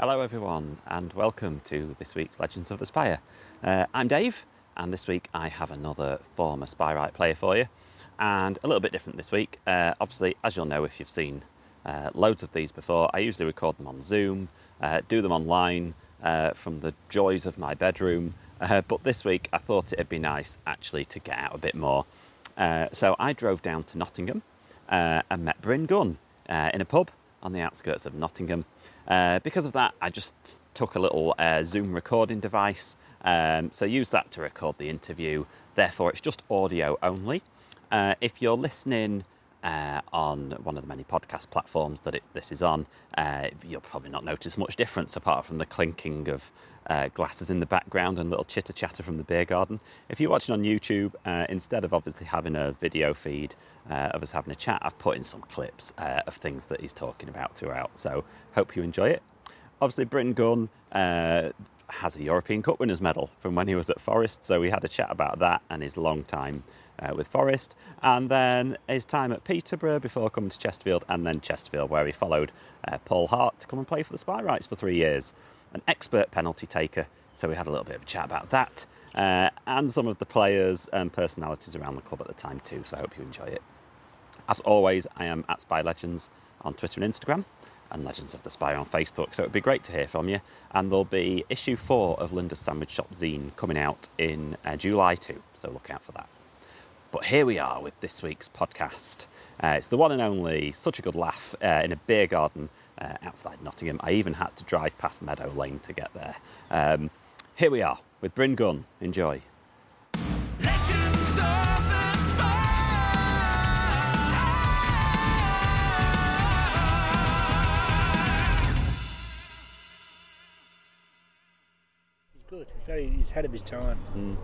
Hello, everyone, and welcome to this week's Legends of the Spire. Uh, I'm Dave, and this week I have another former Spireite player for you, and a little bit different this week. Uh, obviously, as you'll know if you've seen uh, loads of these before, I usually record them on Zoom, uh, do them online uh, from the joys of my bedroom, uh, but this week I thought it'd be nice actually to get out a bit more. so I drove down to Nottingham and met Bryn Gunn in a pub on the outskirts of Nottingham. Uh, because of that, I just took a little uh, Zoom recording device. Um, so use that to record the interview. Therefore, it's just audio only. Uh, if you're listening uh, on one of the many podcast platforms that it, this is on, uh, you'll probably not notice much difference apart from the clinking of uh, glasses in the background and little chitter chatter from the beer garden. If you're watching on YouTube, uh, instead of obviously having a video feed uh, of us having a chat, I've put in some clips uh, of things that he's talking about throughout. So hope you enjoy it. Obviously, Bryn Gunn has a European Cup winners medal from when he was at Forest, so we had a chat about that and his long time uh, with Forest, and then his time at Peterborough before coming to Chesterfield, and then Chesterfield, where he followed uh, Paul Hart to come and play for the Spireites for three years. An expert penalty taker, so we had a little bit of a chat about that, uh, and some of the players and personalities around the club at the time too. So I hope you enjoy it. As always, I am at Spy Legends on Twitter and Instagram and Legends of the Spire on Facebook. So it'd be great to hear from you. And there'll be issue four of Linda's Sandwich Shop Zine coming out in uh, July too. So look out for that. But here we are with this week's podcast. Uh, it's the one and only, such a good laugh uh, in a beer garden uh, outside Nottingham. I even had to drive past Meadow Lane to get there. Um, here we are with Bryn Gunn. Enjoy. good. He's, very, he's ahead of his time. Mm.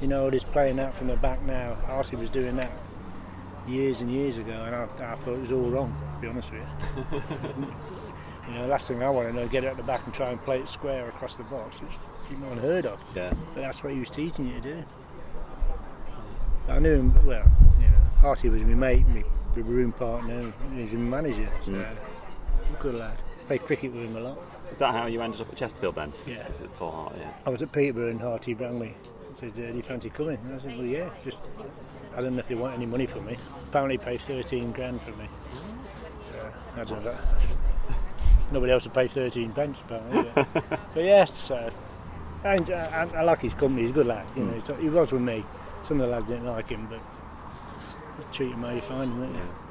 You know, he's playing that from the back now. Harty was doing that years and years ago, and I, I thought it was all wrong, to be honest with you. you know, the last thing I want to know, get it at the back and try and play it square across the box, which you've not heard of. Yeah. But that's what he was teaching you to do. I knew him, well, you know, Harty was my mate, my room partner, he was my manager, so mm. good lad. Played cricket with him a lot. Is that how you ended up at Chesterfield then? Yeah. Is it Paul Hart, yeah. I was at Peterborough and Harty rang me and said, uh, do you fancy coming? And I said, well, yeah, just, I don't know if they want any money from me. Apparently pay 13 grand for me. So, I don't know. Nobody else would pay 13 pence, apparently. But, but yeah, so, I, I, I, like his company, he's a good lad. You know, mm. he was with me. Some of the lads didn't like him, but treat him how you find him, yeah.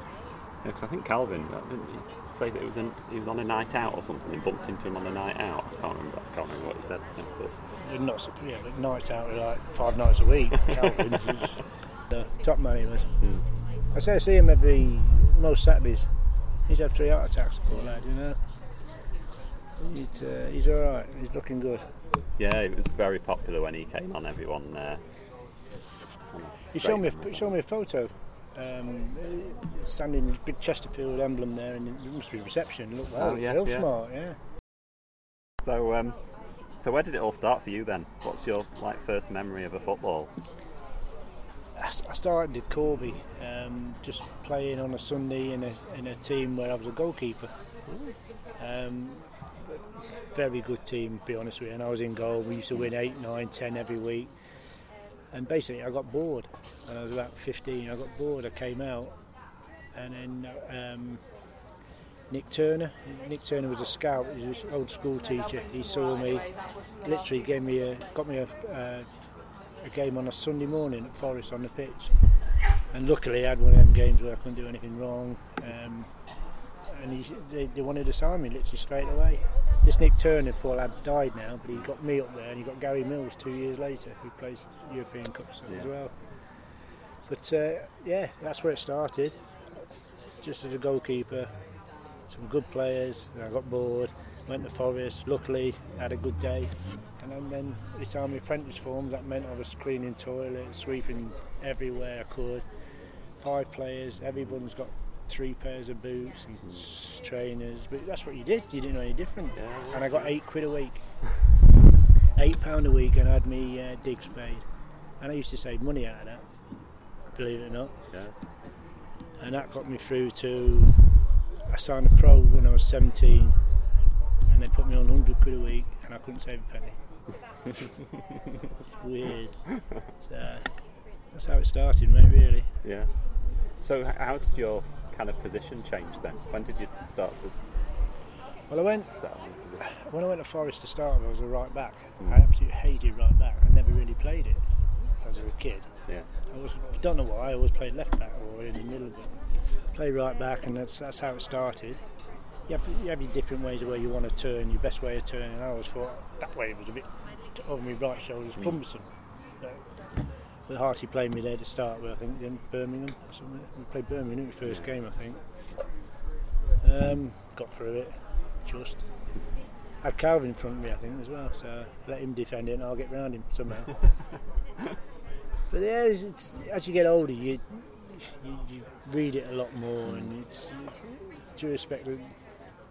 Because I think Calvin uh, didn't he say that it was in, he was on a night out or something and bumped into him on a night out. I can't remember. I can't remember what he said. But not yeah, nights out are like five nights a week. Calvin was the top man he was. Mm. I say I see him every most Saturdays. He's had three heart attacks, poor lad. You know. He's, uh, he's all right. He's looking good. Yeah, it was very popular when he came on. Everyone. Uh, you showed me. A, showed me a photo um, standing big Chesterfield emblem there, and it must be reception. Look, wow, oh, yeah, real yeah. smart, yeah. So, um, so where did it all start for you then? What's your like first memory of a football? I started at Corby, um, just playing on a Sunday in a in a team where I was a goalkeeper. Um, very good team, to be honest with you. And I was in goal. We used to win eight, nine, ten every week. And basically, I got bored when I was about 15. I got bored. I came out, and then um, Nick Turner. Nick Turner was a scout. He was an old school teacher. He saw me, literally gave me a, got me a, uh, a game on a Sunday morning at Forest on the pitch. And luckily, I had one of them games where I couldn't do anything wrong. Um, and he, they, they, wanted to sign me literally straight away. This Nick Turner, poor lad's died now, but he got me up there, and he got Gary Mills two years later, who plays European Cups yeah. as well. But uh, yeah, that's where it started. Just as a goalkeeper, some good players. I got bored, went to Forest. Luckily, had a good day, and then this army apprentice form. That meant I was cleaning toilets, sweeping everywhere I could. Five players, everyone's got three pairs of boots and mm. trainers. But that's what you did. You didn't know any different. Yeah. And I got eight quid a week. eight pound a week, and I had me uh, dig spade. And I used to save money out of that. Believe it or not. Yeah. And that got me through to. I signed a pro when I was 17. and they put me on 100 quid a week, and I couldn't save a penny. it's weird. So, that's how it started, mate. Really. Yeah. So how did your kind of position change then? When did you start to Well, I went settle into position? when I went to Forest to start. I was a right back. Mm. I absolutely hated right back. I never really played it as a kid. Yeah. I was don't know why. I always played left back or in the middle, but play right back, and that's that's how it started. You have, you have your different ways of where you want to turn. Your best way of turning. I always thought that way was a bit over my right shoulder was mm. cumbersome. But, but Harty played me there to start with. I think then Birmingham. Or something. We played Birmingham in the first game, I think. Um, got through it. Just had Calvin in front of me, I think, as well. So let him defend it, and I'll get round him somehow. But yeah, it's, it's, as you get older, you, you you read it a lot more, and it's, it's due respect, the,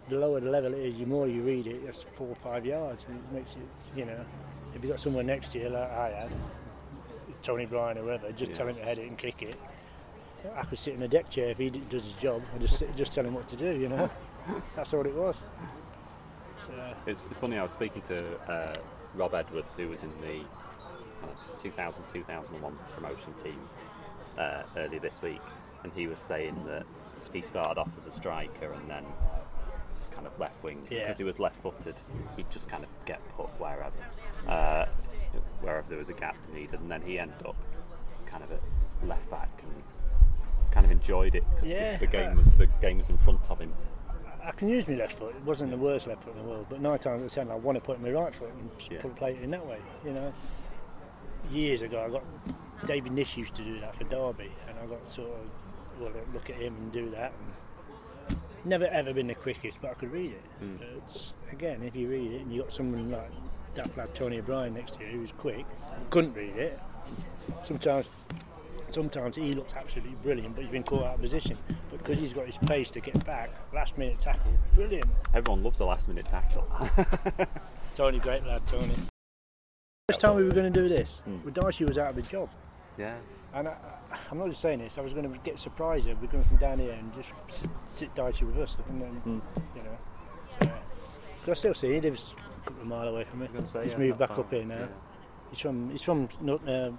the lower the level it is, the more you read it, it's four or five yards, and it makes you, you know, if you've got someone next to you like I had, Tony Brien or whoever, just tell him to head it and kick it. I could sit in a deck chair if he does his job. I just sit, just tell him what to do, you know. That's all it was. So, It's funny. I was speaking to uh, Rob Edwards, who was in the kind of 2000 2001 promotion team uh, early this week, and he was saying that he started off as a striker and then was kind of left wing Yeah. because he was left footed. He'd just kind of get put wherever, uh, wherever there was a gap needed, and then he ended up kind of at left back and kind of enjoyed it because Yeah. the, the game was, the game was in front of him. I can use my left foot. It wasn't the worst left foot in the world, but nine times out of ten, I want to put my right foot and Yeah. put play it in that way. You know, years ago, I got David Nish used to do that for Derby, and I got sort of well, look at him and do that. And never ever been the quickest, but I could read it. Mm. But again, if you read it and you got someone like that lad Tony O'Brien next to you who was quick, couldn't read it. Sometimes sometimes he looks absolutely brilliant, but he's been caught out of position. But because he's got his pace to get back, last minute tackle, brilliant. Everyone loves a last minute tackle. Tony, great lad, Tony. First time we were going to do this, Mm. well, Darcy was out of a job. yeah. And I, I'm not just saying this, I was going to get surprised if We're going from down here and just sit, sit Darcy with us. And then, Mm. you know. So, I still see he lives couple of mile away from me. he's moved back up here now. He's from he's from uh,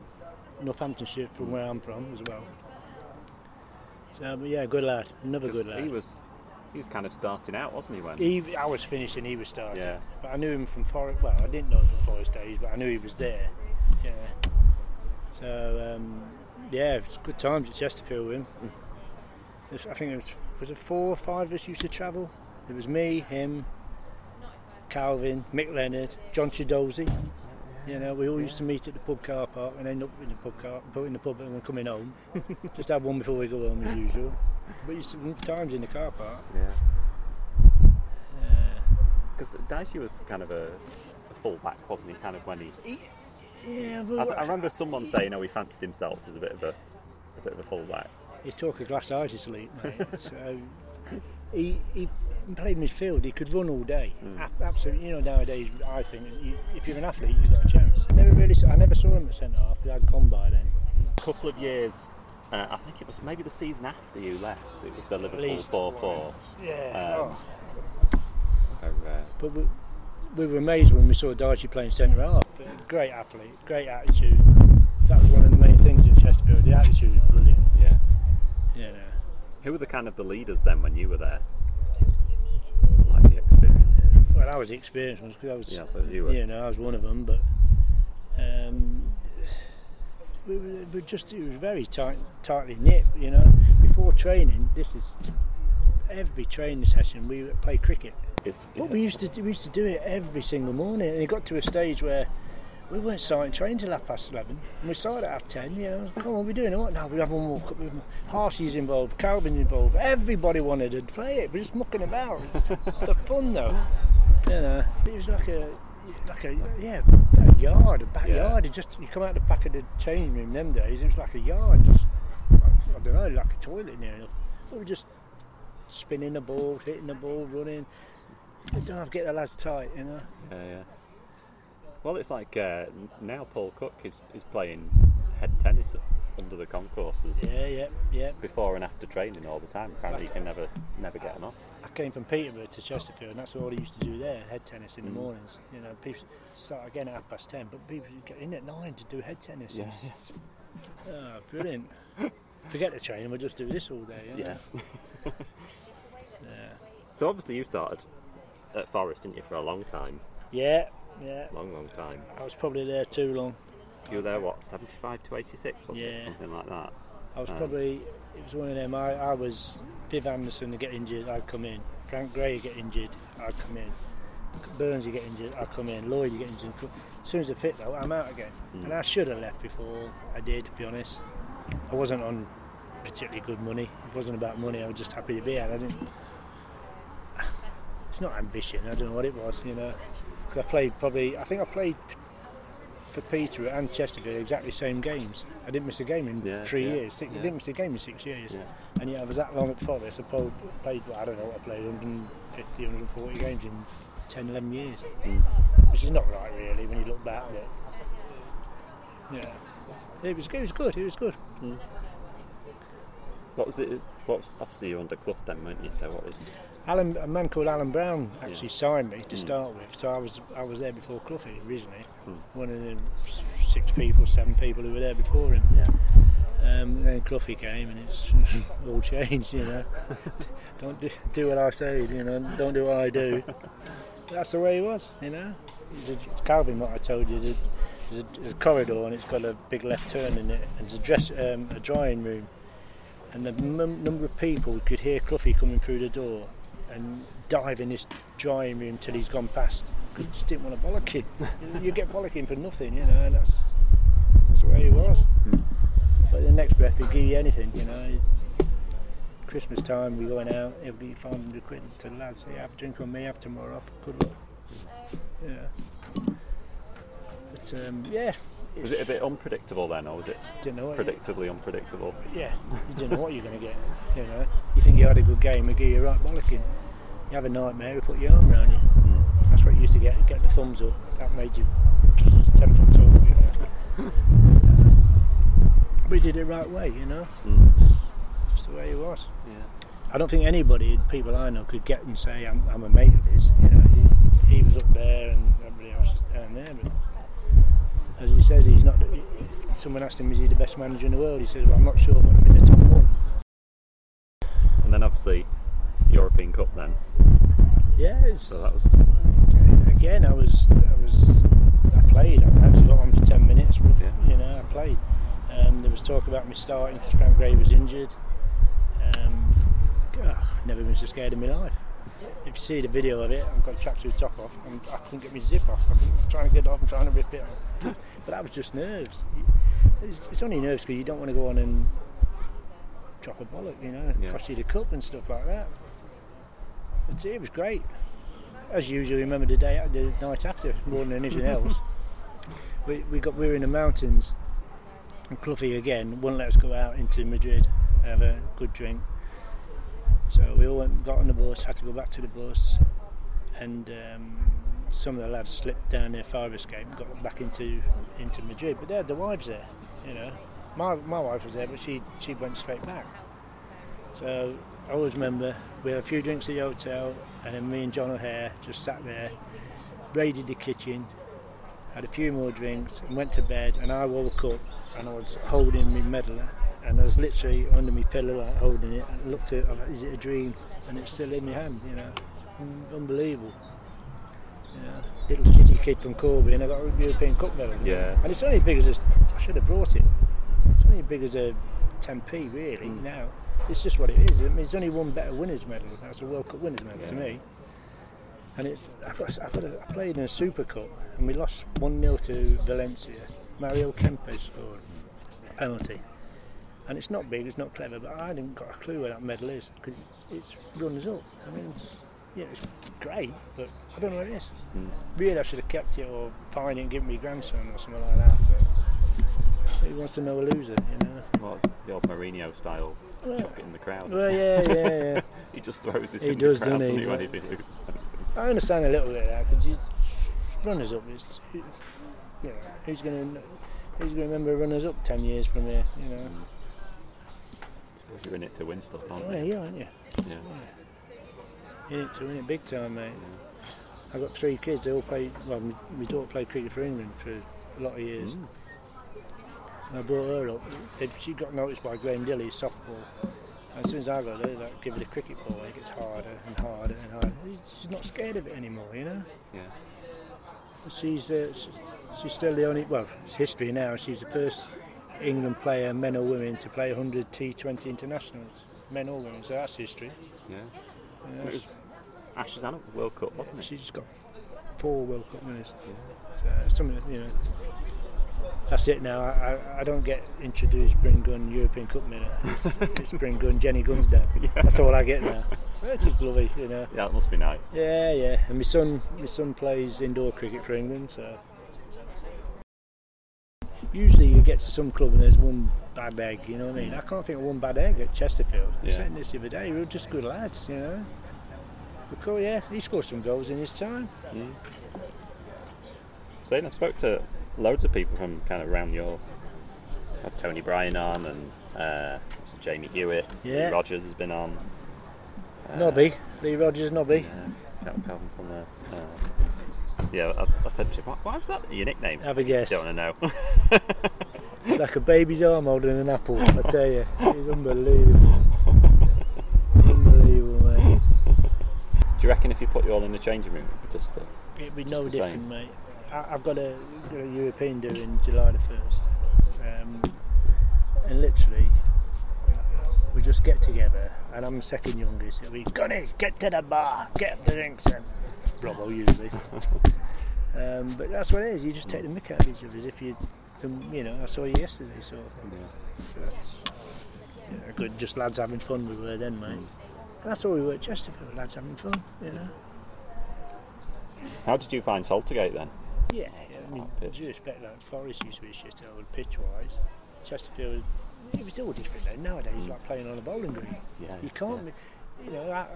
Northamptonshire, from where I'm from as well. So, but yeah, good lad, another good lad. He was, he was kind of starting out, wasn't he? When He, I was finishing, he was starting. Yeah. But I knew him from Forest. Well, I didn't know him from Forest days, but I knew he was there. Yeah. So um, yeah, it was good times at Chesterfield with him. I think it was was it four or five of us used to travel. It was me, him, Calvin, Mick Leonard, John Chidozi. You know, we all used to meet at the pub car park and end up in the pub car, put in the pub and we're coming home. Just have one before we go home as usual. But used to times in the car park. yeah, Uh, because Dicey was kind of a, a full back, wasn't he? Kind of when he. yeah, I, but I remember someone saying, "Oh, he fancied himself as a bit of a, a bit of a full back." he took a glass eye to sleep, mate. so he, he played midfield. He could run all day. A- absolutely. You know, nowadays I think you, if you're an athlete, you've got a chance. I never really, saw, I never saw him at centre half. He had gone by then. A couple of years. Uh, I think it was maybe the season after you left. It was the Liverpool least. four-four. Yeah. Um, oh. But we, we were amazed when we saw Darcy playing centre half. Great athlete, great attitude. That was one of the main things at Chesterfield. The attitude was brilliant. yeah. You know. Who were the kind of the leaders then when you were there? Like the experience. Well, I was the experienced ones because I was, Yeah, I you were. you know, I was one of them. But um, we, were, we just it was very tight, tightly knit. You know, before training, this is every training session we play cricket. It's, But we used to do, we used to do it every single morning, and it got to a stage where we weren't starting training till half past eleven, and we started at half ten. You know, come on, we're doing it. What now? We have one more. Harshey's involved, Calvin's involved. Everybody wanted to play it. We're just mucking about. It's the fun though. You know, it was like a like a yeah a yard, a backyard. It just you come out the back of the changing room them days. It was like a yard, just I don't know, like a toilet near enough. We were just spinning the ball, hitting the ball, running. Don't have to get the lads tight, you know. Yeah, yeah. Well, it's like uh, now Paul Cook is, is playing head tennis under the concourses. Yeah, yeah, yeah. Before and after training all the time. Apparently, you can never never get enough. I came from Peterborough to Chesterfield, and that's all I used to do there, head tennis in the Mm. mornings. You know, people start again at half past ten, but people get in at nine to do head tennis. Yeah. Oh, brilliant. Forget the training, we'll just do this all day. Yeah. Yeah. So obviously you started at Forest, didn't you, for a long time? Yeah, yeah. Long, long time. I was probably there too long. You were there what, seventy five to eighty six, wasn't it? Yeah. Something like that. I was Um, probably, it was one of them. I, I was Viv Anderson to get injured, I'd come in. Frank Gray would get injured, I'd come in. Burns you get injured, I'd come in. Lloyd you get injured. As soon as I fit though, I'm out again. Mm. And I should have left before I did, to be honest. I wasn't on particularly good money. It wasn't about money. I was just happy to be out. I didn't. It's not ambition. I don't know what it was. You know, 'Cause I played probably. I think I played for Peter and Chesterfield exactly the same games. I didn't miss a game in Yeah, three yeah, years. Six, yeah. I didn't miss a game in six years. And yet I was that long at Forest. I played, played I don't know what I played, 150, 140 games in 10, 11 years. Mm. Which is not right, really, when you look back at it. Yeah. It was, it was good, it was good. What was it? What was, obviously you're under Clough then, weren't you? So what was? Alan, a man called Alan Brown actually signed me to Mm. start with, so I was I was there before Cloughie originally. Mm. One of the six people, seven people who were there before him. Yeah. Um, then Cloughie came and it's all changed, you know. don't do, do what I say, you know, don't do what I do. That's the way he was, you know. There's a, Calvin, what I told you, there's a, there's, a, a corridor and it's got a big left turn in it, and there's a dress, um, a drying room, and the num- number of people could hear Cloughie coming through the door and dive in this drying room till he's gone past. he just didn't want to bollock him. You- get bollocking for nothing, you know, and that's that's where he was. Mm. But the next breath, he'll give you anything, you know. Christmas time, we're going out, it'll be 500 quid to the lads. Say, have a drink on me, have tomorrow off. Good luck. Yeah. But um, yeah. Was it a bit unpredictable then, or was it know predictably unpredictable? yeah, you didn't know what you're going to get. You know, you think you had a good game, they give you a right bollocking. You have a nightmare, they put your arm around you. Mm. That's what you used to get. Get the thumbs up. That made you ten foot tall. You know. but he did it right way. You know, Mm. just the way he was. Yeah. I don't think anybody, people I know, could get and say I'm, I'm a mate of his. You know, he, he was up there and everybody else was down there. But as he says, he's not. He, someone asked him, "Is he the best manager in the world?" He said, "Well, I'm not sure, but I'm in the top one." And then obviously European Cup then. Yeah, So that was again, I was, I was, I played. I actually got on for ten minutes. Yeah. You know, I played. Um, there was talk about me starting because Frank Gray was injured. Um, God, never been so scared in my life. If you see the video of it, I've got a tracksuit top off, and I couldn't get my zip off. I'm trying to get it off, I'm trying to rip it off. But that was just nerves. It's, it's only nerves because you don't want to go on and drop a bollock, you know, Yeah. cost you the cup and stuff like that. But it was great. As usual, remember the day, the night after more than anything else. we, we got we were in the mountains, and Cloughie again wouldn't let us go out into Madrid have a good drink. So we all went, got on the bus, had to go back to the bus, and um, some of the lads slipped down their fire escape got back into into Madrid. But they had the wives there, you know. My my wife was there, but she she went straight back. So I always remember we had a few drinks at the hotel, and then me and John O'Hare just sat there, raided the kitchen, had a few more drinks, and went to bed. And I woke up and I was holding my medal, and I was literally under my pillow like, holding it. And looked at it, like, is it a dream? And it's still in my hand, you know. Un- unbelievable. You know, little shitty kid from Corby, and I got a European Cup medal. Yeah. And it's only as big as a, I should have brought it. It's only as big as a 10p really Mm. now. It's just what it is. I mean, there's only one better winners medal. That's a World Cup winners medal to me. And it's I, got, I, got a, I played in a Super Cup and we lost one 0 to Valencia. Mario Kempes scored a penalty. And it's not big, it's not clever, but I haven't got a clue where that medal is because it's, it's runners up. I mean, yeah, it's great, but I don't know where it is. Mm. Really, I should have kept it or fined it and given me grandson or something like that. But he wants to know a loser, you know. what was the old Mourinho style Well, chuck it in the crowd. well, yeah, yeah, yeah. he just throws it He in does, the crowd doesn't he? when he loses something. I understand a little bit of that because runners up is, you know, who's going to, Who's going to remember runners up 10 years from here, you know? Suppose you're in it to win stuff, aren't Oh, yeah, you? you aren't you? Yeah. In it to win it big time, mate. I've got three kids, they all play, well, my, my daughter played cricket for England for a lot of years. Mm. And I brought her up. She got noticed by Graham Dilley, softball. And as soon as I got there, like, give her the cricket ball, it gets harder and harder and harder. She's not scared of it anymore, you know? Yeah. She's uh, she's still the only well, it's history now. She's the first England player, men or women, to play 100 T20 internationals, men or women. So that's history. Yeah. Yeah, It was Ashes and a World Cup, wasn't it? she's got four World Cup winners. Yeah. So something you know. That's it now. I, I, I don't get introduced Spring Gun European Cup minute. It's, it's Spring Gun Jenny Gunn's dad. That's all I get now. So it's just lovely, you know. Yeah, it must be nice. Yeah, yeah. And my son, my son plays indoor cricket for England, so usually you get to some club and there's one bad egg. You know what I mean? I can't think of one bad egg at Chesterfield. I Yeah. saying this the other day. We were just good lads, you know. But cool, yeah. He scored some goals in his time. Mm. So then I spoke to loads of people from kind of around your. Had Tony Brien on and uh, Jamie Hewitt. Lee Yeah. Rogers has been on. Uh, Nobby, Lee Rogers, Nobby. Yeah, Cal- Calvin Plummer. Uh, yeah, I, I said to him, "Why- why was that your nickname?" Have a guess. Don't want to know. It's like a baby's arm holding an apple. I tell you, It's unbelievable. unbelievable, mate. Do you reckon if you put you all in the changing room, it would just uh, It'd be Just no the different, same. mate. I, I've got a, got a European do in July the first, um, and literally we just get together, and I'm the second youngest. It'll be Gunny, get to the bar, get the drinks, and Robbo usually. um, but that's what it is. You just take the mick out of each other as if you, um, you know, I saw you yesterday, sort of thing. So that's you know, good. Just lads having fun we were then, mate. And that's all we were at Chesterfield, lads having fun, you know. How did you find Saltergate then? Yeah, yeah, I mean, pitch. due respect that Forest used to be shit old pitch wise. Chesterfield, it was all different then. Nowadays, it's like playing on a bowling green. Yeah. You can't, yeah. be- you know, I,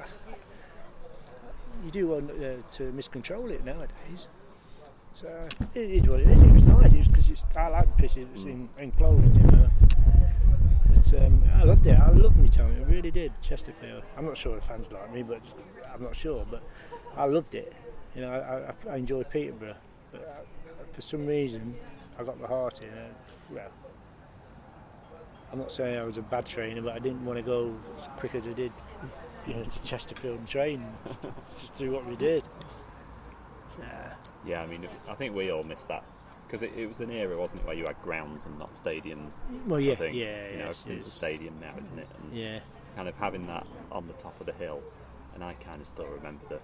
you do want uh, to miscontrol it nowadays. So it is what it is. It was nice because it's, I like the pitch. It's in, enclosed, you know. It's, um, I loved it. I loved me time. I really did. Chesterfield. I'm not sure the fans like me, but I'm not sure. But I loved it. You know, I, I, I enjoyed Peterborough, but uh, for some reason, I got my heart in. it. well, I'm not saying I was a bad trainer, but I didn't want to go as quick as I did, you know, to Chesterfield and train, just do what we did. Yeah. Yeah, I mean, I think we all missed that because it, it was an era, wasn't it, where you had grounds and not stadiums. Well, yeah, I think. yeah, You know, yes, everything's a stadium now, isn't it? And Yeah. kind of having that on the top of the hill, and I kind of still remember the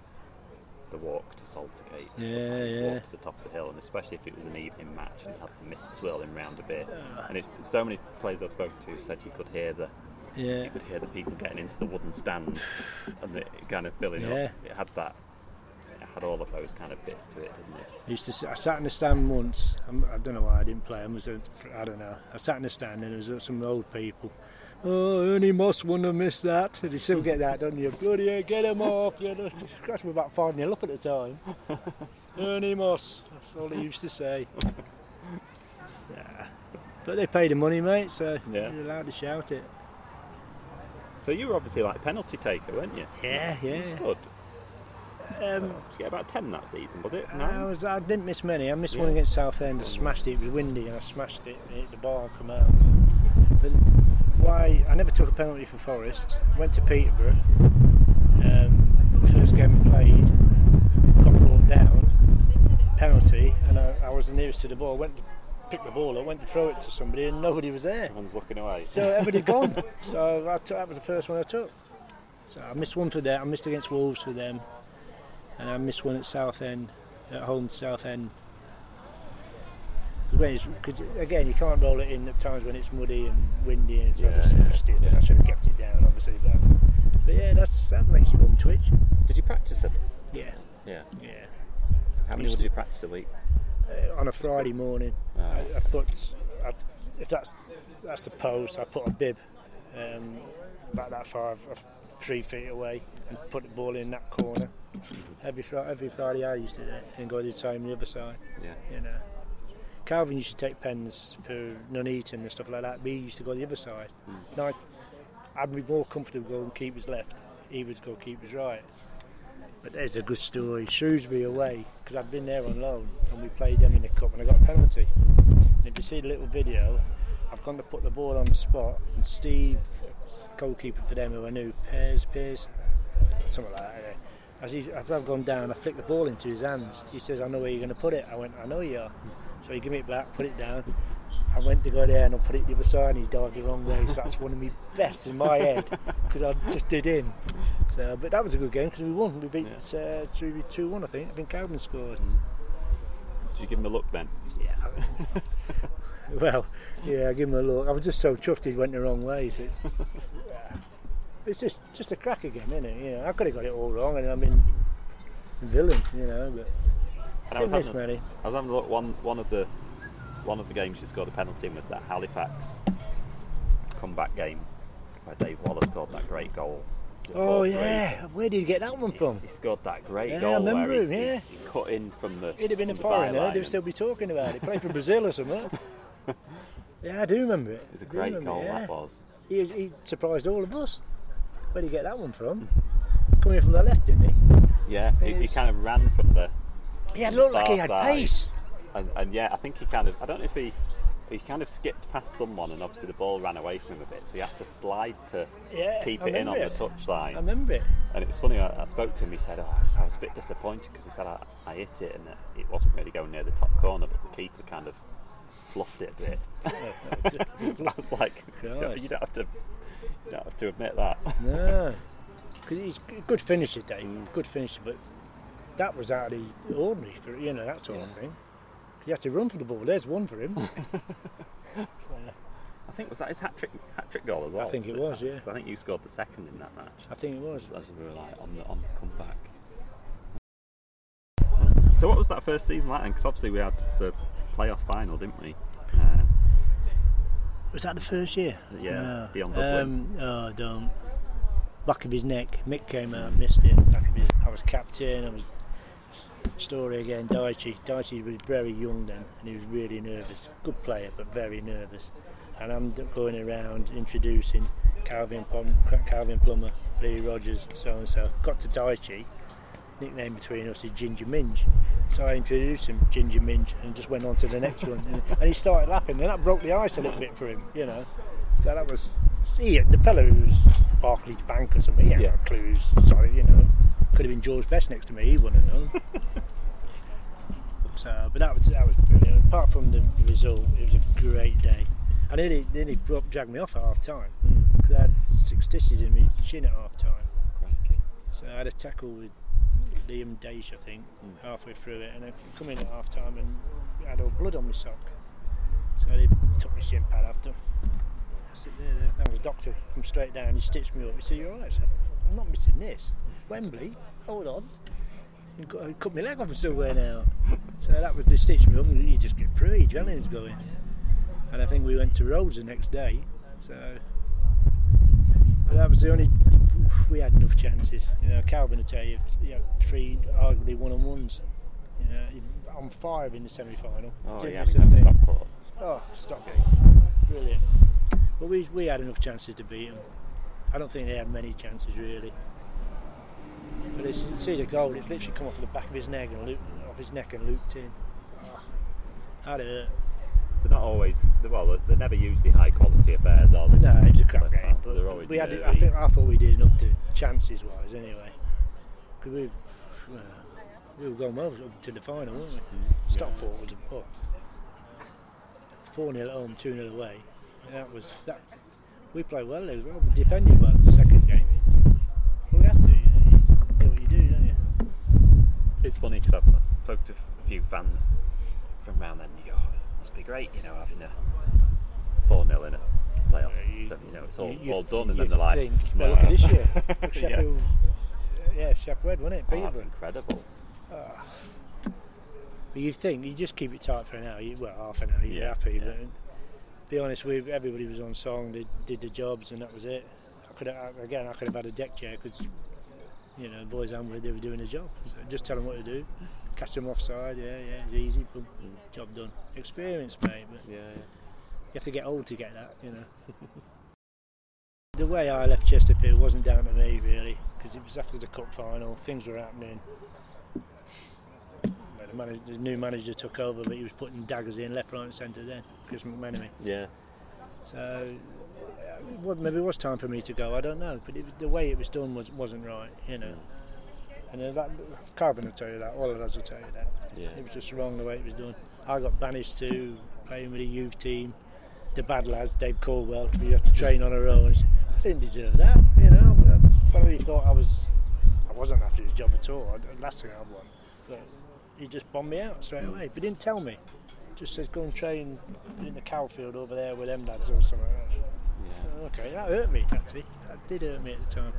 the walk to Saltergate. and stuff Yeah, like yeah. Walk to the top of the hill, and especially if it was an evening match and you had the mist swirling round a bit. And it's so many players I've spoken to said you could hear the Yeah. you could hear the people getting into the wooden stands and the, it kind of filling Yeah. up. It had that. It had all of those kind of bits to it, didn't it? I used to. sit- I sat in the stand once. I'm, I don't know why I didn't play. I was. a- I don't know. I sat in the stand and there was some old people. Oh, Ernie Moss wouldn't have missed that. And you still get that, don't you? Bloody hell, get him off. You know, Christ, we're about five nil up at the time. Ernie Moss. That's all he used to say. Yeah. But they paid the money, mate. So Yeah. you're allowed to shout it. So you were obviously like a penalty taker, weren't you? Yeah, You yeah. Um, you get about ten that season? Was it? I No. was. I didn't miss many. I missed Yeah. one against Southend. I smashed it. It was windy, and I smashed it. and it hit the ball and come out. But why? I never took a penalty for Forest. Went to Peterborough. Um, first game we played, got brought down. Penalty, and I, I was the nearest to the ball. Went to pick the ball up, went to throw it to somebody, and nobody was there. Everyone's looking away. So everybody gone. So I took, that was the first one I took. So I missed one for them. I missed against Wolves for them, and I missed one at Southend, at home to Southend. Because again, you can't roll it in at times when it's muddy and windy, and so I just Yeah, smashed it. yeah. And I should have kept it down, obviously. But, but yeah, that's that makes you bum twitch. Did you practice it? Yeah, Yeah. yeah. How many would you practice a week? Uh, on a Friday morning. I, I put I, if that's that's the post, I put a bib um, about that far, three feet away, and put the ball in that corner. Every every Friday I used to do it, and go the same the other side. Yeah. You know, Calvin used to take pens for Nuneaton and stuff like that. Me used to go the other side. Mm. Night, I'd be more comfortable going keepers left. He would go keepers right. But there's a good story. Shrewsbury away because I'd been there on loan and we played them in the cup and I got a penalty. And if you see the little video, I've gone to put the ball on the spot and Steve, goalkeeper for them who I knew, Pears, Pears, something like that. As, he's, as I've gone down, I flicked the ball into his hands. He says, I know where you're going to put it. I went, I know you are. So he gave me it back, put it down. I went to go there and I put it the other side and he dived the wrong way. So that's one of my best in my head because I just did in. So, but that was a good game because we won. We beat uh, 2 2 1, I think. I think Calvin scored. Did you give him a look then? Yeah. well, yeah, I give him a look. I was just so chuffed he went the wrong way. So it's, it's just just a crack again, isn't it? You know, I could have got it all wrong, and I'm in villain, you know. But And I was, having, many. I was having a look. One one of the one of the games you scored a penalty in was that Halifax comeback game where Dave Waller scored that great goal. Oh 4-3? yeah, where did you get that one from? he scored that great Yeah, I remember him, he, he- yeah. he cut in from the. He'd have been a the foreigner. They'd still be talking about it. Played for Brazil or something. Yeah, I do remember it. It was a great goal it, yeah. that was. He, he surprised all of us. Where did he get that one from? Coming from the left, didn't he? Yeah, he, he kind of ran from the He had looked like he had side. pace. And, and yeah, I think he kind of I don't know if he he kind of skipped past someone and obviously the ball ran away from him a bit, so he had to slide to Yeah, keep it in on remember the it. touchline. I remember it. And it was funny, I, I spoke to him, he said, oh, I was a bit disappointed because he said I, I hit it and it, it wasn't really going near the top corner, but the keeper kind of fluffed it a bit. I was like, you don't, you don't have to you don't have to admit that. No, because he's a good finisher, Dave. Good finisher, but that was out of the ordinary for you know that sort of thing. He had to run for the ball. There's one for him. I think, was that his hat trick, hat trick goal as well? I think it was, yeah. I think you scored the second in that match. I think it was. as we were like on the on the comeback. So what was that first season like? Because obviously we had the playoff final, didn't we? Uh, Was that the first year? Yeah, No. Dion Dublin. Um, oh, don't. Back of his neck. Mick came out, missed it. Back of his. I was captain. I was. Story again. Daichi. Daichi was very young then, and he was really nervous. Good player, but very nervous. And I'm going around introducing Calvin Plum, Calvin Plummer, Lee Rogers, so and so. Got to Daichi. Nickname between us is Ginger Minge. So I introduced him, Ginger Minge, and just went on to the next one. And, and he started laughing, and that broke the ice a little bit for him, you know. So that was, see, the fellow who's Barclays Bank or something, he had Yeah. no clues. Sorry, you know. Could have been George Best next to me, he wouldn't have known. so, but that was that was brilliant. Apart from the, result, it was a great day. I nearly, nearly brought, dragged me off at half time hmm. because I had six stitches in my chin at half time. crikey. So I had a tackle with Liam Daish, I think, hmm. halfway through it, and I come in at half time and I had all blood on my sock. So they took my shin pad after. There, there. That was the doctor come straight down, he stitched me up. He said, You're alright, sir. I'm not missing this. Wembley, hold on. He cut, my leg off and still going out. So that was, the stitched me up and you just get through, adrenaline's going. And I think we went to Rhodes the next day. So but that was the only. We had enough chances. You know, Calvin will tell you, you know, three arguably one on ones. You know, on five in the semi final. Oh yeah, Stockport. Oh, stop it. Brilliant. But we, we had enough chances to beat them. I don't think they had many chances really. But it's, see the goal, it's literally come off the back of his neck and looped, off his neck and looped in. Oh, that hurt. They're not always well. They're, they're never usually high quality affairs, are they? No, it was a crap game. uh, But they're always we had, I think I thought we did enough to chances wise anyway. Because we, well, we were going well up to the final, weren't we? Stockport was a oh, four 0 at home, two 0 away. That was that. We played well. as well. We defended well the second game. But we had to. You, know, you do what you do, don't you? It's funny because I've, I've spoke to a few fans from around then. You go, oh, it must be great, you know, having a four 0 in a playoff. Yeah, you- so, you know, it's all, You- all done, and then they're like, no. well, look at this year. Look, Yeah. Sheffield, yeah, Sheffield, wasn't it? Oh, that was Peterborough. incredible. Ah. But you think you just keep it tight for an hour, you, well half an hour, you'd be Yeah, happy. yeah. But be honest, we everybody was on song, they did the jobs, and that was it. I could have, again, I could have had a deck chair because You know, boys I'm with, they were doing a job. So just tell them what to do. Catch them offside, yeah, yeah, it's easy, boom, mm. job done. Experience, mate, but Yeah, you have to get old to get that, you know. the way I left Chesterfield wasn't down to me, really, because it was after the cup final, things were happening. Well, The, manag the new manager took over, but he was putting daggers in left, right, and centre then, Chris McMenemy. yeah. So uh, was- maybe it was time for me to go. I don't know, but it, the way it was done was wasn't right, you know. And that, Calvin will tell you that. All of us will tell you that. Yeah. It was just wrong the way it was done. I got banished to playing with a youth team. The bad lads, Dave Caldwell, we had to train on our own. I didn't deserve that, you know. I probably thought I was, I wasn't after his job at all. I, last thing I won, but he just bombed me out straight away. But didn't tell me. Just says go and train in the cow field over there with them lads or something else. Yeah. Okay, that hurt me actually. That did hurt me at the time.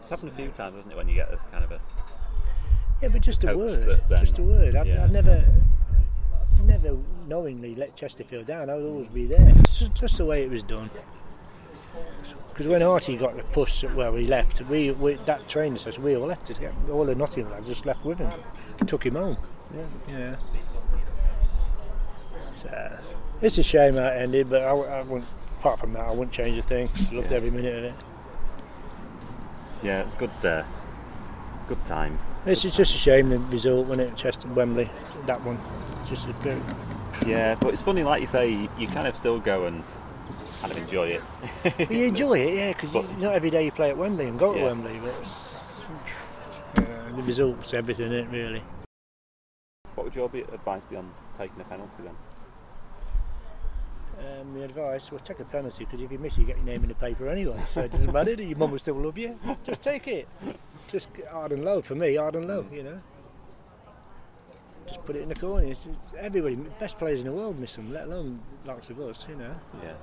It's happened a few times, hasn't it, when you get a kind of a Yeah, but just a word. just a word. I, yeah. I never, never knowingly let Chesterfield down. I would always be there. It's just, just the way it was done. Because when Harty got the push, well, he left. We, we that trainer says we all left. Us, all the Nottingham lads just left with him. Took him home. yeah. Yeah. So it's a shame how it ended, but I, I wouldn't. Apart from that, I wouldn't change a thing. Loved Yeah. every minute of it. Yeah, it's good. Uh, good time. It's just a shame the result when it Chester Wembley. That one, just a bit. Yeah, but it's funny, like you say, you, you kind of still go and kind of enjoy it. But you enjoy it, yeah, because not every day you play at Wembley and go to Wembley, but it's, yeah, the results, everything, it really. What would your advice be on taking a penalty then? Um, my advice: well, take a penalty because if you miss, it you get your name in the paper anyway. So it doesn't matter. That your mum will still love you. Just take it. Just hard and low for me, hard and low. You know. Just put it in the corner. It's, it's everybody, best players in the world miss them, let alone likes of us. You know. Yeah.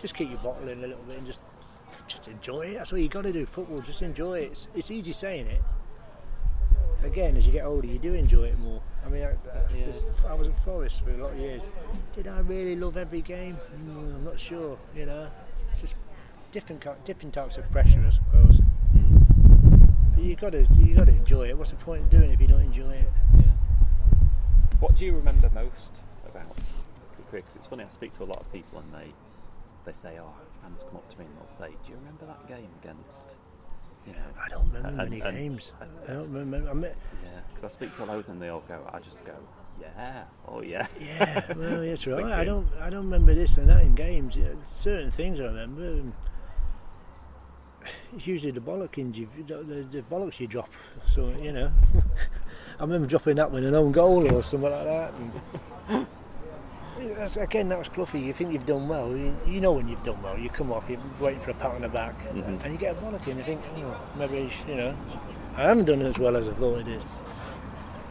Just keep your bottle in a little bit and just just enjoy it. That's what you got to do. Football, just enjoy it. It's, it's easy saying it. Again, as you get older, you do enjoy it more. I mean, I, that's- Yeah. this- I was at Forest for a lot of years. Did I really love every game? Mm, I'm not sure. You know, it's just different different types of pressure, I suppose. But you got to you got to enjoy it. What's the point in doing it if you don't enjoy it? Yeah. What do you remember most about your career? 'Cause it's funny, I speak to a lot of people and they they say, oh, fans come up to me and they'll say, do you remember that game against, you know, I don't remember And- many and- games. and- I don't remember. I mean, yeah, because I speak to loads and they all go, I just go, yeah, oh yeah. Yeah, well, that's right. I don't, I don't remember this and that in games. Yeah, certain things I remember. and It's usually the bollockings you, the, the, bollocks you drop. So you know, I remember dropping that one an own goal or something like that. And that's, again, that was Cloughie. You think you've done well. You, you know when you've done well. You come off, you're waiting for a pat on the back, Mhm. and you get a bollocking. You think, oh, maybe you know, I haven't done as well as I thought I did.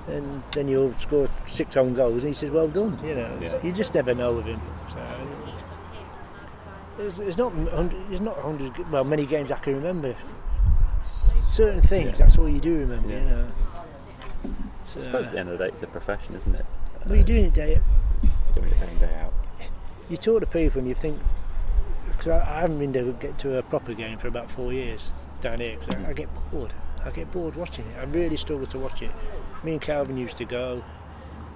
And then you'll score six own goals, and he says, "Well done." You know, Yeah. you just never know with him. So it's, it's not. It's not hundred. Well, many games I can remember. Certain things. Yeah. That's all you do remember. Yeah. You know. So, I suppose at the end of the day, it's a profession, isn't it? what are you doing today? Doing it day in, day out. You talk to people and you think. Because I, I haven't been to get to a proper game for about four years down here. Because I, I get bored. I get bored watching it. I really struggle to watch it. Me and Calvin used to go.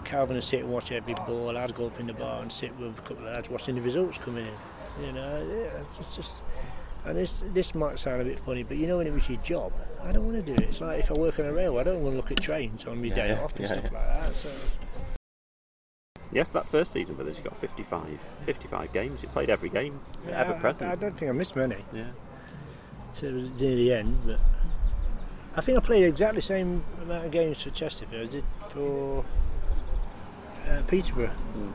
Calvin would sit and watch every ball. I'd go up in the bar and sit with a couple of lads watching the results coming in. You know, yeah, it's just, just and this this might sound a bit funny, but you know when it was your job, I don't want to do it. It's like if I work on a railway, I don't want to look at trains on my Yeah, day off and yeah, stuff yeah. like that. So Yes, that first season with us, you got 55, 55 games. You played every game ever I- present. I, I don't think I missed many. yeah. to near the end, but I think I played exactly the same amount of games for Chesterfield as I did for uh, Peterborough. Mm.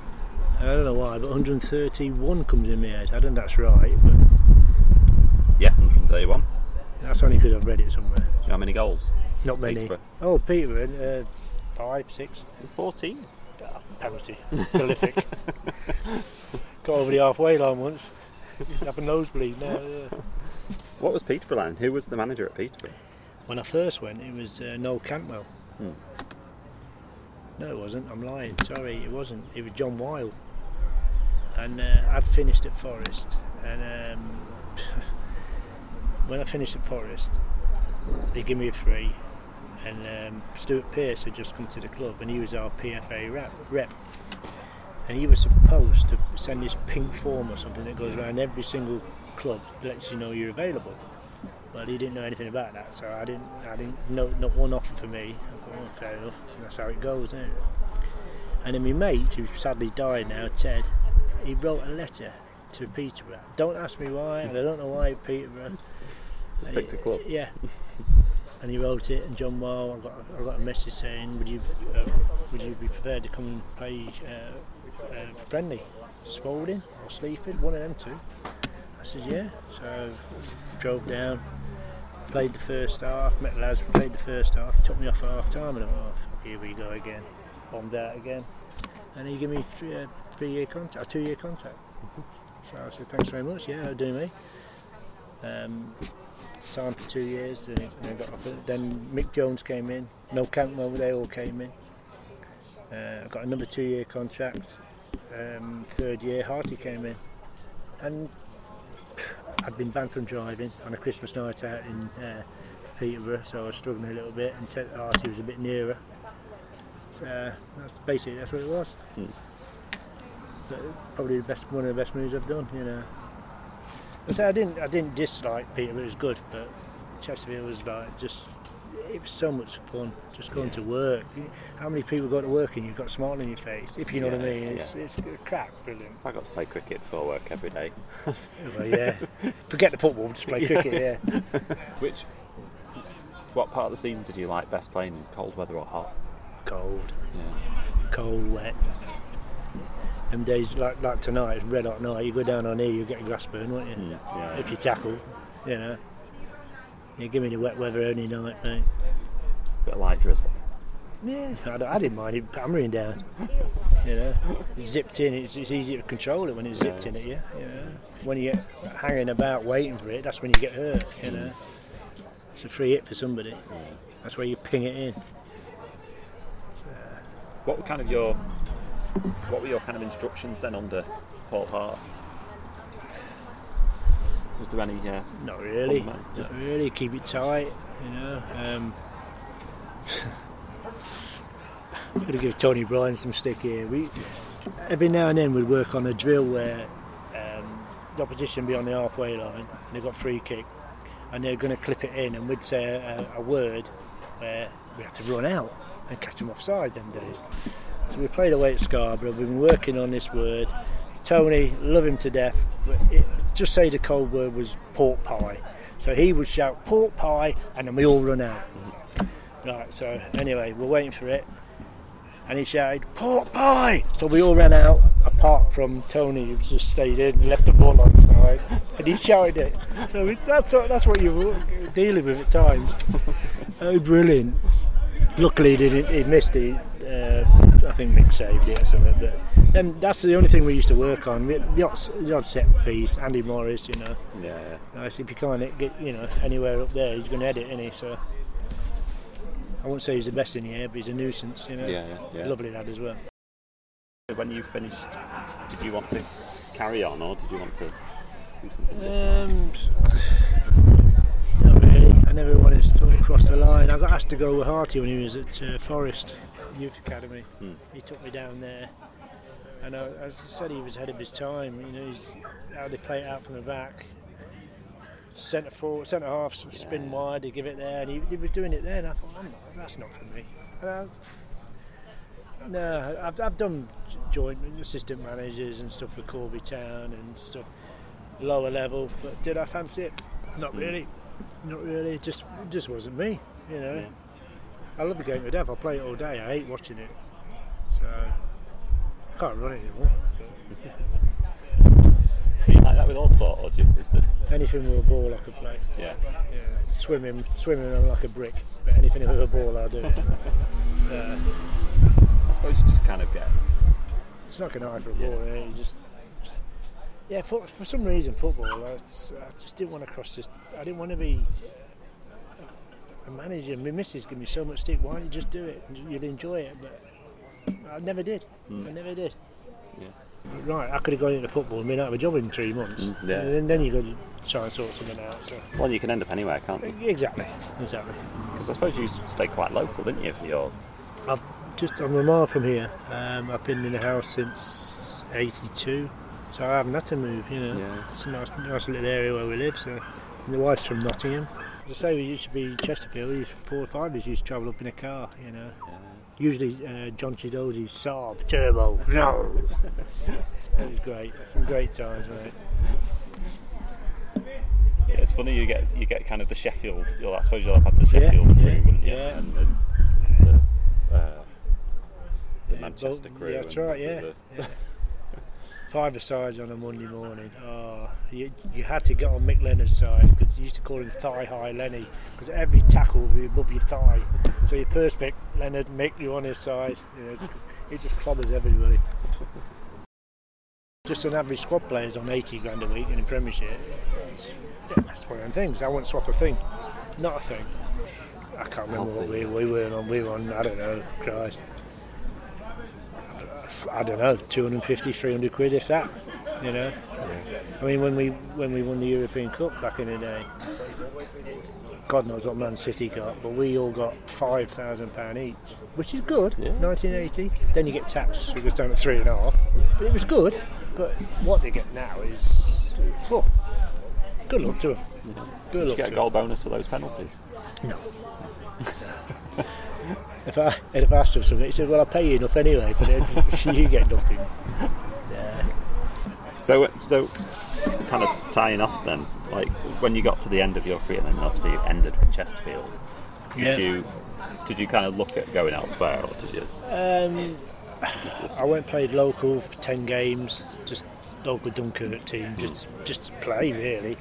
I don't know why, but 131 comes in my head. I don't know that's right, but Yeah, 131. That's only because I've read it somewhere. you know how many goals? Not many. Peterborough. Oh, Peterborough, uh, five, six. 14. Penalty. Prolific. Got over the halfway line once. Have a nosebleed now. Yeah. What was Peterborough then? Who was the manager at Peterborough? When I first went, it was uh, Noel Cantwell. Hmm. No, it wasn't. I'm lying. Sorry, it wasn't. It was John Wile. And uh, I'd finished at Forest, and um, when I finished at Forest, they give me a free, and um, Stuart Pearce had just come to the club, and he was our PFA rep. rep. And he was supposed to send this pink form or something that goes around every single club that lets you know you're available. Well, he didn't know anything about that, so I didn't. I didn't. No, not one offer for me. I thought, oh, fair enough. That's how it goes, it? And then my mate, who sadly died now, Ted, he wrote a letter to Peterborough. Don't ask me why, and I don't know why Peterborough. Just picked a club. Yeah. and he wrote it, and John Wile, I got, I got a message saying, would you, uh, would you be prepared to come and play uh, uh, friendly, Spalding or Sleaford, one of them two. I said, yeah. So I drove down, played the first half, met the lads, played the first half, took me off at half time and I thought, oh, here we go again, bombed out again. And he gave me a three, uh, three year contract, a two year contract. So I said, thanks very much, yeah, do me. Um, signed for two years, then, then, got offered. then Mick Jones came in, Noel Cantwell, they all came in. Uh, I got another two year contract. Um, third year, Harty came in. And I'd been banned from driving on a Christmas night out in uh, Peterborough, so I was struggling a little bit, and Ted Harty was a bit nearer. So that's basically that's what it was. But probably the best one of the best moves I've done, you know. I say I didn't I didn't dislike Peterborough; it was good, but Chesterfield was like just it was so much fun just going Yeah. to work. How many people go to work and you've got a smile on your face? If you know what I mean, it's, yeah. it's crap, brilliant. I got to play cricket for work every day. Well, yeah, forget the football, just play cricket. Yeah, Which, what part of the season did you like best playing in cold weather or hot? cold, Yeah. cold, wet. Them days like like tonight, it's red hot night. You go down on here, you get a grass burn, won't you? Mm, yeah. If you tackle, you know. You give me the wet weather only night, mate. Bit of light drizzle. Yeah, I, I didn't mind it hammering down. You know, It's zipped in. It's, it's easy to control it when it's zipped Yeah. in at you. You know, when you get hanging about waiting for it, that's when you get hurt. You know, it's a free hit for somebody. That's where you ping it in. What were kind of your, what were your kind of instructions then under Paul Hart? Was there any? Uh, Not really. Just- Not really. Keep it tight. You know. Um, I'm going to give Tony Brien some stick here. We every now and then we'd work on a drill where um, the opposition would be on the halfway line and they've got free kick and they're going to clip it in and we'd say a, a word where we had to run out and catch them offside them days. So we played away at Scarborough. We've been working on this word. Tony, love him to death. But it, just say the cold word was pork pie. So he would shout pork pie, and then we all run out. Right. So anyway, we're waiting for it, and he shouted pork pie. So we all ran out, apart from Tony, who just stayed in and left the ball on the side, and he shouted it. So that's that's what you're dealing with at times. Oh, brilliant! Luckily, he, didn't, he missed it. Uh, I think Mick saved it or something. But then that's the only thing we used to work on. We- The odd, the odd set piece, Andy Morris, you know. yeah, yeah. Nice. If you can't get you know anywhere up there, he's going to edit, isn't he? So I won't say he's the best in the air, but he's a nuisance, you know. Yeah, yeah, yeah. Lovely lad as well. When you finished, did you want to carry on or did you want to do something? Um, not really. I never wanted to sort of cross the line. I got asked to go with Harty when he was at uh, Forest Youth Academy. Hmm. He took me down there, and I, as I said, he was ahead of his time. You know, he's, how they play it out from the back. Centre forward, centre half, spin wide, they give it there, and he, he was doing it there. And I thought, I'm not, that's not for me. And I, no, I've, I've done joint assistant managers and stuff with Corby Town and stuff lower level, but did I fancy it? Not really. Not really. It just it just wasn't me. You know. Yeah. I love the game to death. I play it all day. I hate watching it. So I can't run it anymore. Are you like that with all sport or do you, is this, Anything with a ball I could play. yeah, Yeah. Swimming, swimming I'm like a brick. But anything with a ball I'll do. so, I suppose you just kind of get, it's not going to eye for a ball. Yeah. You just yeah. For, for some reason, football. I just didn't want to cross this. I didn't want to be a manager. My missus give me so much stick. Why don't you just do it? You'd enjoy it, but I never did. I never did. yeah. Right, I could have gone into football and been out of a job in three months. Mm, yeah. And then, then you've got to try and sort something out. So. Well, you can end up anywhere, can't you? Exactly, exactly. Because I suppose you stay quite local, didn't you, for your... I've just I'm a mile from here. Um, I've been in the house since '82, so I haven't had to move. You know, Yeah. it's a nice, nice little area where we live. So, and the wife's from Nottingham. As I say, we used to be Chesterfield. We used four or five of us used to travel up in a car. You know, usually uh, John Chiedozie's Saab turbo. it was great. Some great times, mate. Yeah, it's funny you get you get kind of the Sheffield. You'll, I suppose you'll have had the Yeah, Sheffield crew, yeah, wouldn't you? yeah. And the, the, uh, the Yeah, Manchester well, crew. yeah, that's right. Yeah. the- yeah. Five sides on a Monday morning. Oh, you, you had to get on Mick Leonard's side because you used to call him Thigh High Lenny because every tackle would be above your thigh. So you first pick Leonard, Mick, you on his side. You know, it's, it just clobbers everybody. Just an average squad player's on 80 grand a week in the Premiership. It's, that's one of them things. I won't swap a thing. Not a thing. I can't remember what we, we were on. We were on, I don't know, Christ. I don't know, 250, 300 quid if that, you know. I mean, when we when we won the European Cup back in the day, God knows what Man City got, but we all got five thousand pound each, which is good. Yeah. 1980. Then you get taxed, so it goes down to three and a half. But it was good. But what they get now is, oh, good luck to them. Good Did you luck get a goal bonus for those penalties? No. if I if I asked her something, he said, "Well, I pay you enough anyway, but it's, you get nothing." Yeah. So, so kind of tying off then, like when you got to the end of your career, then obviously you ended with Chesterfield. Did Yeah. you did you kind of look at going elsewhere, or did you? Um, I went and played local for ten games, just local Dunkirk team, just just to play really.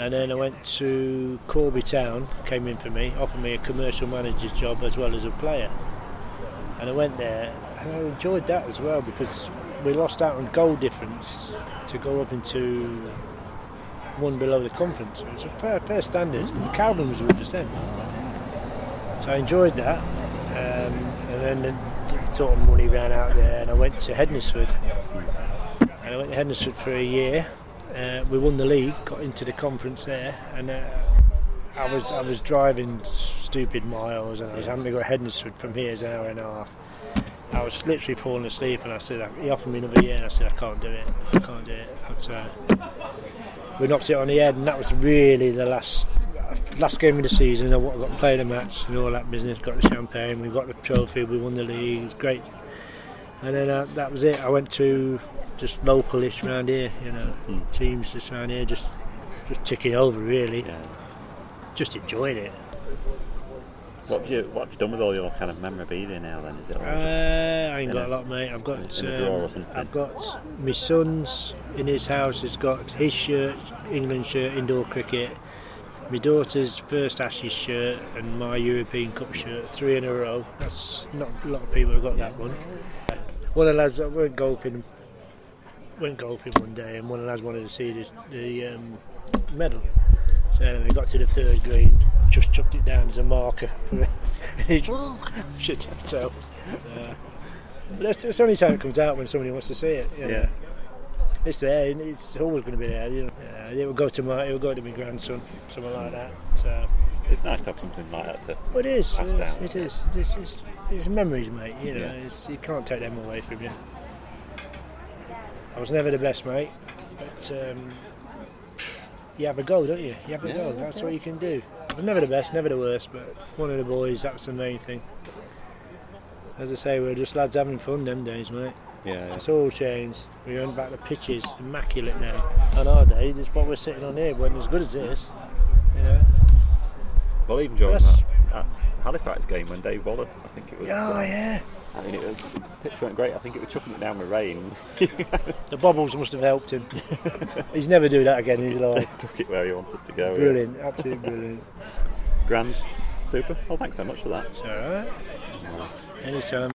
And then I went to Corby Town, came in for me, offered me a commercial manager's job as well as a player. And I went there, and I enjoyed that as well because we lost out on goal difference to go up into one below the conference. It was a fair, fair standard. Cowden was with percent. So I enjoyed that. Um, and then the sort of money ran out there, and I went to Hednesford. And I went to Hednesford for a year. Uh, we won the league, got into the conference there, and uh, I was I was driving stupid miles, and I was having to go Hednesford from here is an hour and a half. I was literally falling asleep, and I said he offered me another year, and I said I can't do it, I can't do it. So we knocked it on the head, and that was really the last last game of the season. I got played a match and all that business. Got the champagne, we got the trophy, we won the league. It was great. And then uh, that was it. I went to just localish around here, you know, teams just around here, just just ticking over really. Yeah. Just enjoying it. What have you What have you done with all your kind of memorabilia now? Then is it all Uh, I ain't in got a- a lot, mate. I've got in a drawer um? I've got my son's in his house has got his shirt, England shirt, indoor cricket. My daughter's first Ashes shirt and my European Cup shirt, three in a row. That's not a lot of people have got that one. One of the lads that went golfing, went golfing one day, and one of the lads wanted to see this, the um, medal. So we got to the third green, just chucked it down as a marker he shit himself. So, it's only time it comes out when somebody wants to see it. you know. Yeah. It's there. and It's always going to be there. You know. Yeah, it will go to my. It will go to my grandson, something like that. So, It's nice to have something like that to. but it is. Passed It down, is. It is. It is. It's, it's memories, mate. You know, Yeah. it's, you can't take them away from you. I was never the best, mate, but um, you have a go, don't you? You have a Yeah, go. That's what you can do. I was never the best, never the worst, but one of the boys. That's the main thing. As I say, we we're just lads having fun them days, mate. Yeah. It's all changed. We went back to pitches, immaculate now. On our day, it's what we're sitting on here, wasn't as good as this. You know? Well, even during Yes. that, Halifax game when Dave Waller, I think it was. Oh uh, yeah. I mean, it was, the pitch went great. I think it was chucking it down with rain. The bubbles must have helped him. He's never do that again in his life. Took it where he wanted to go. yeah. Brilliant, absolutely brilliant. Grand. Super. Well, thanks so much for that. It's all right. Anytime.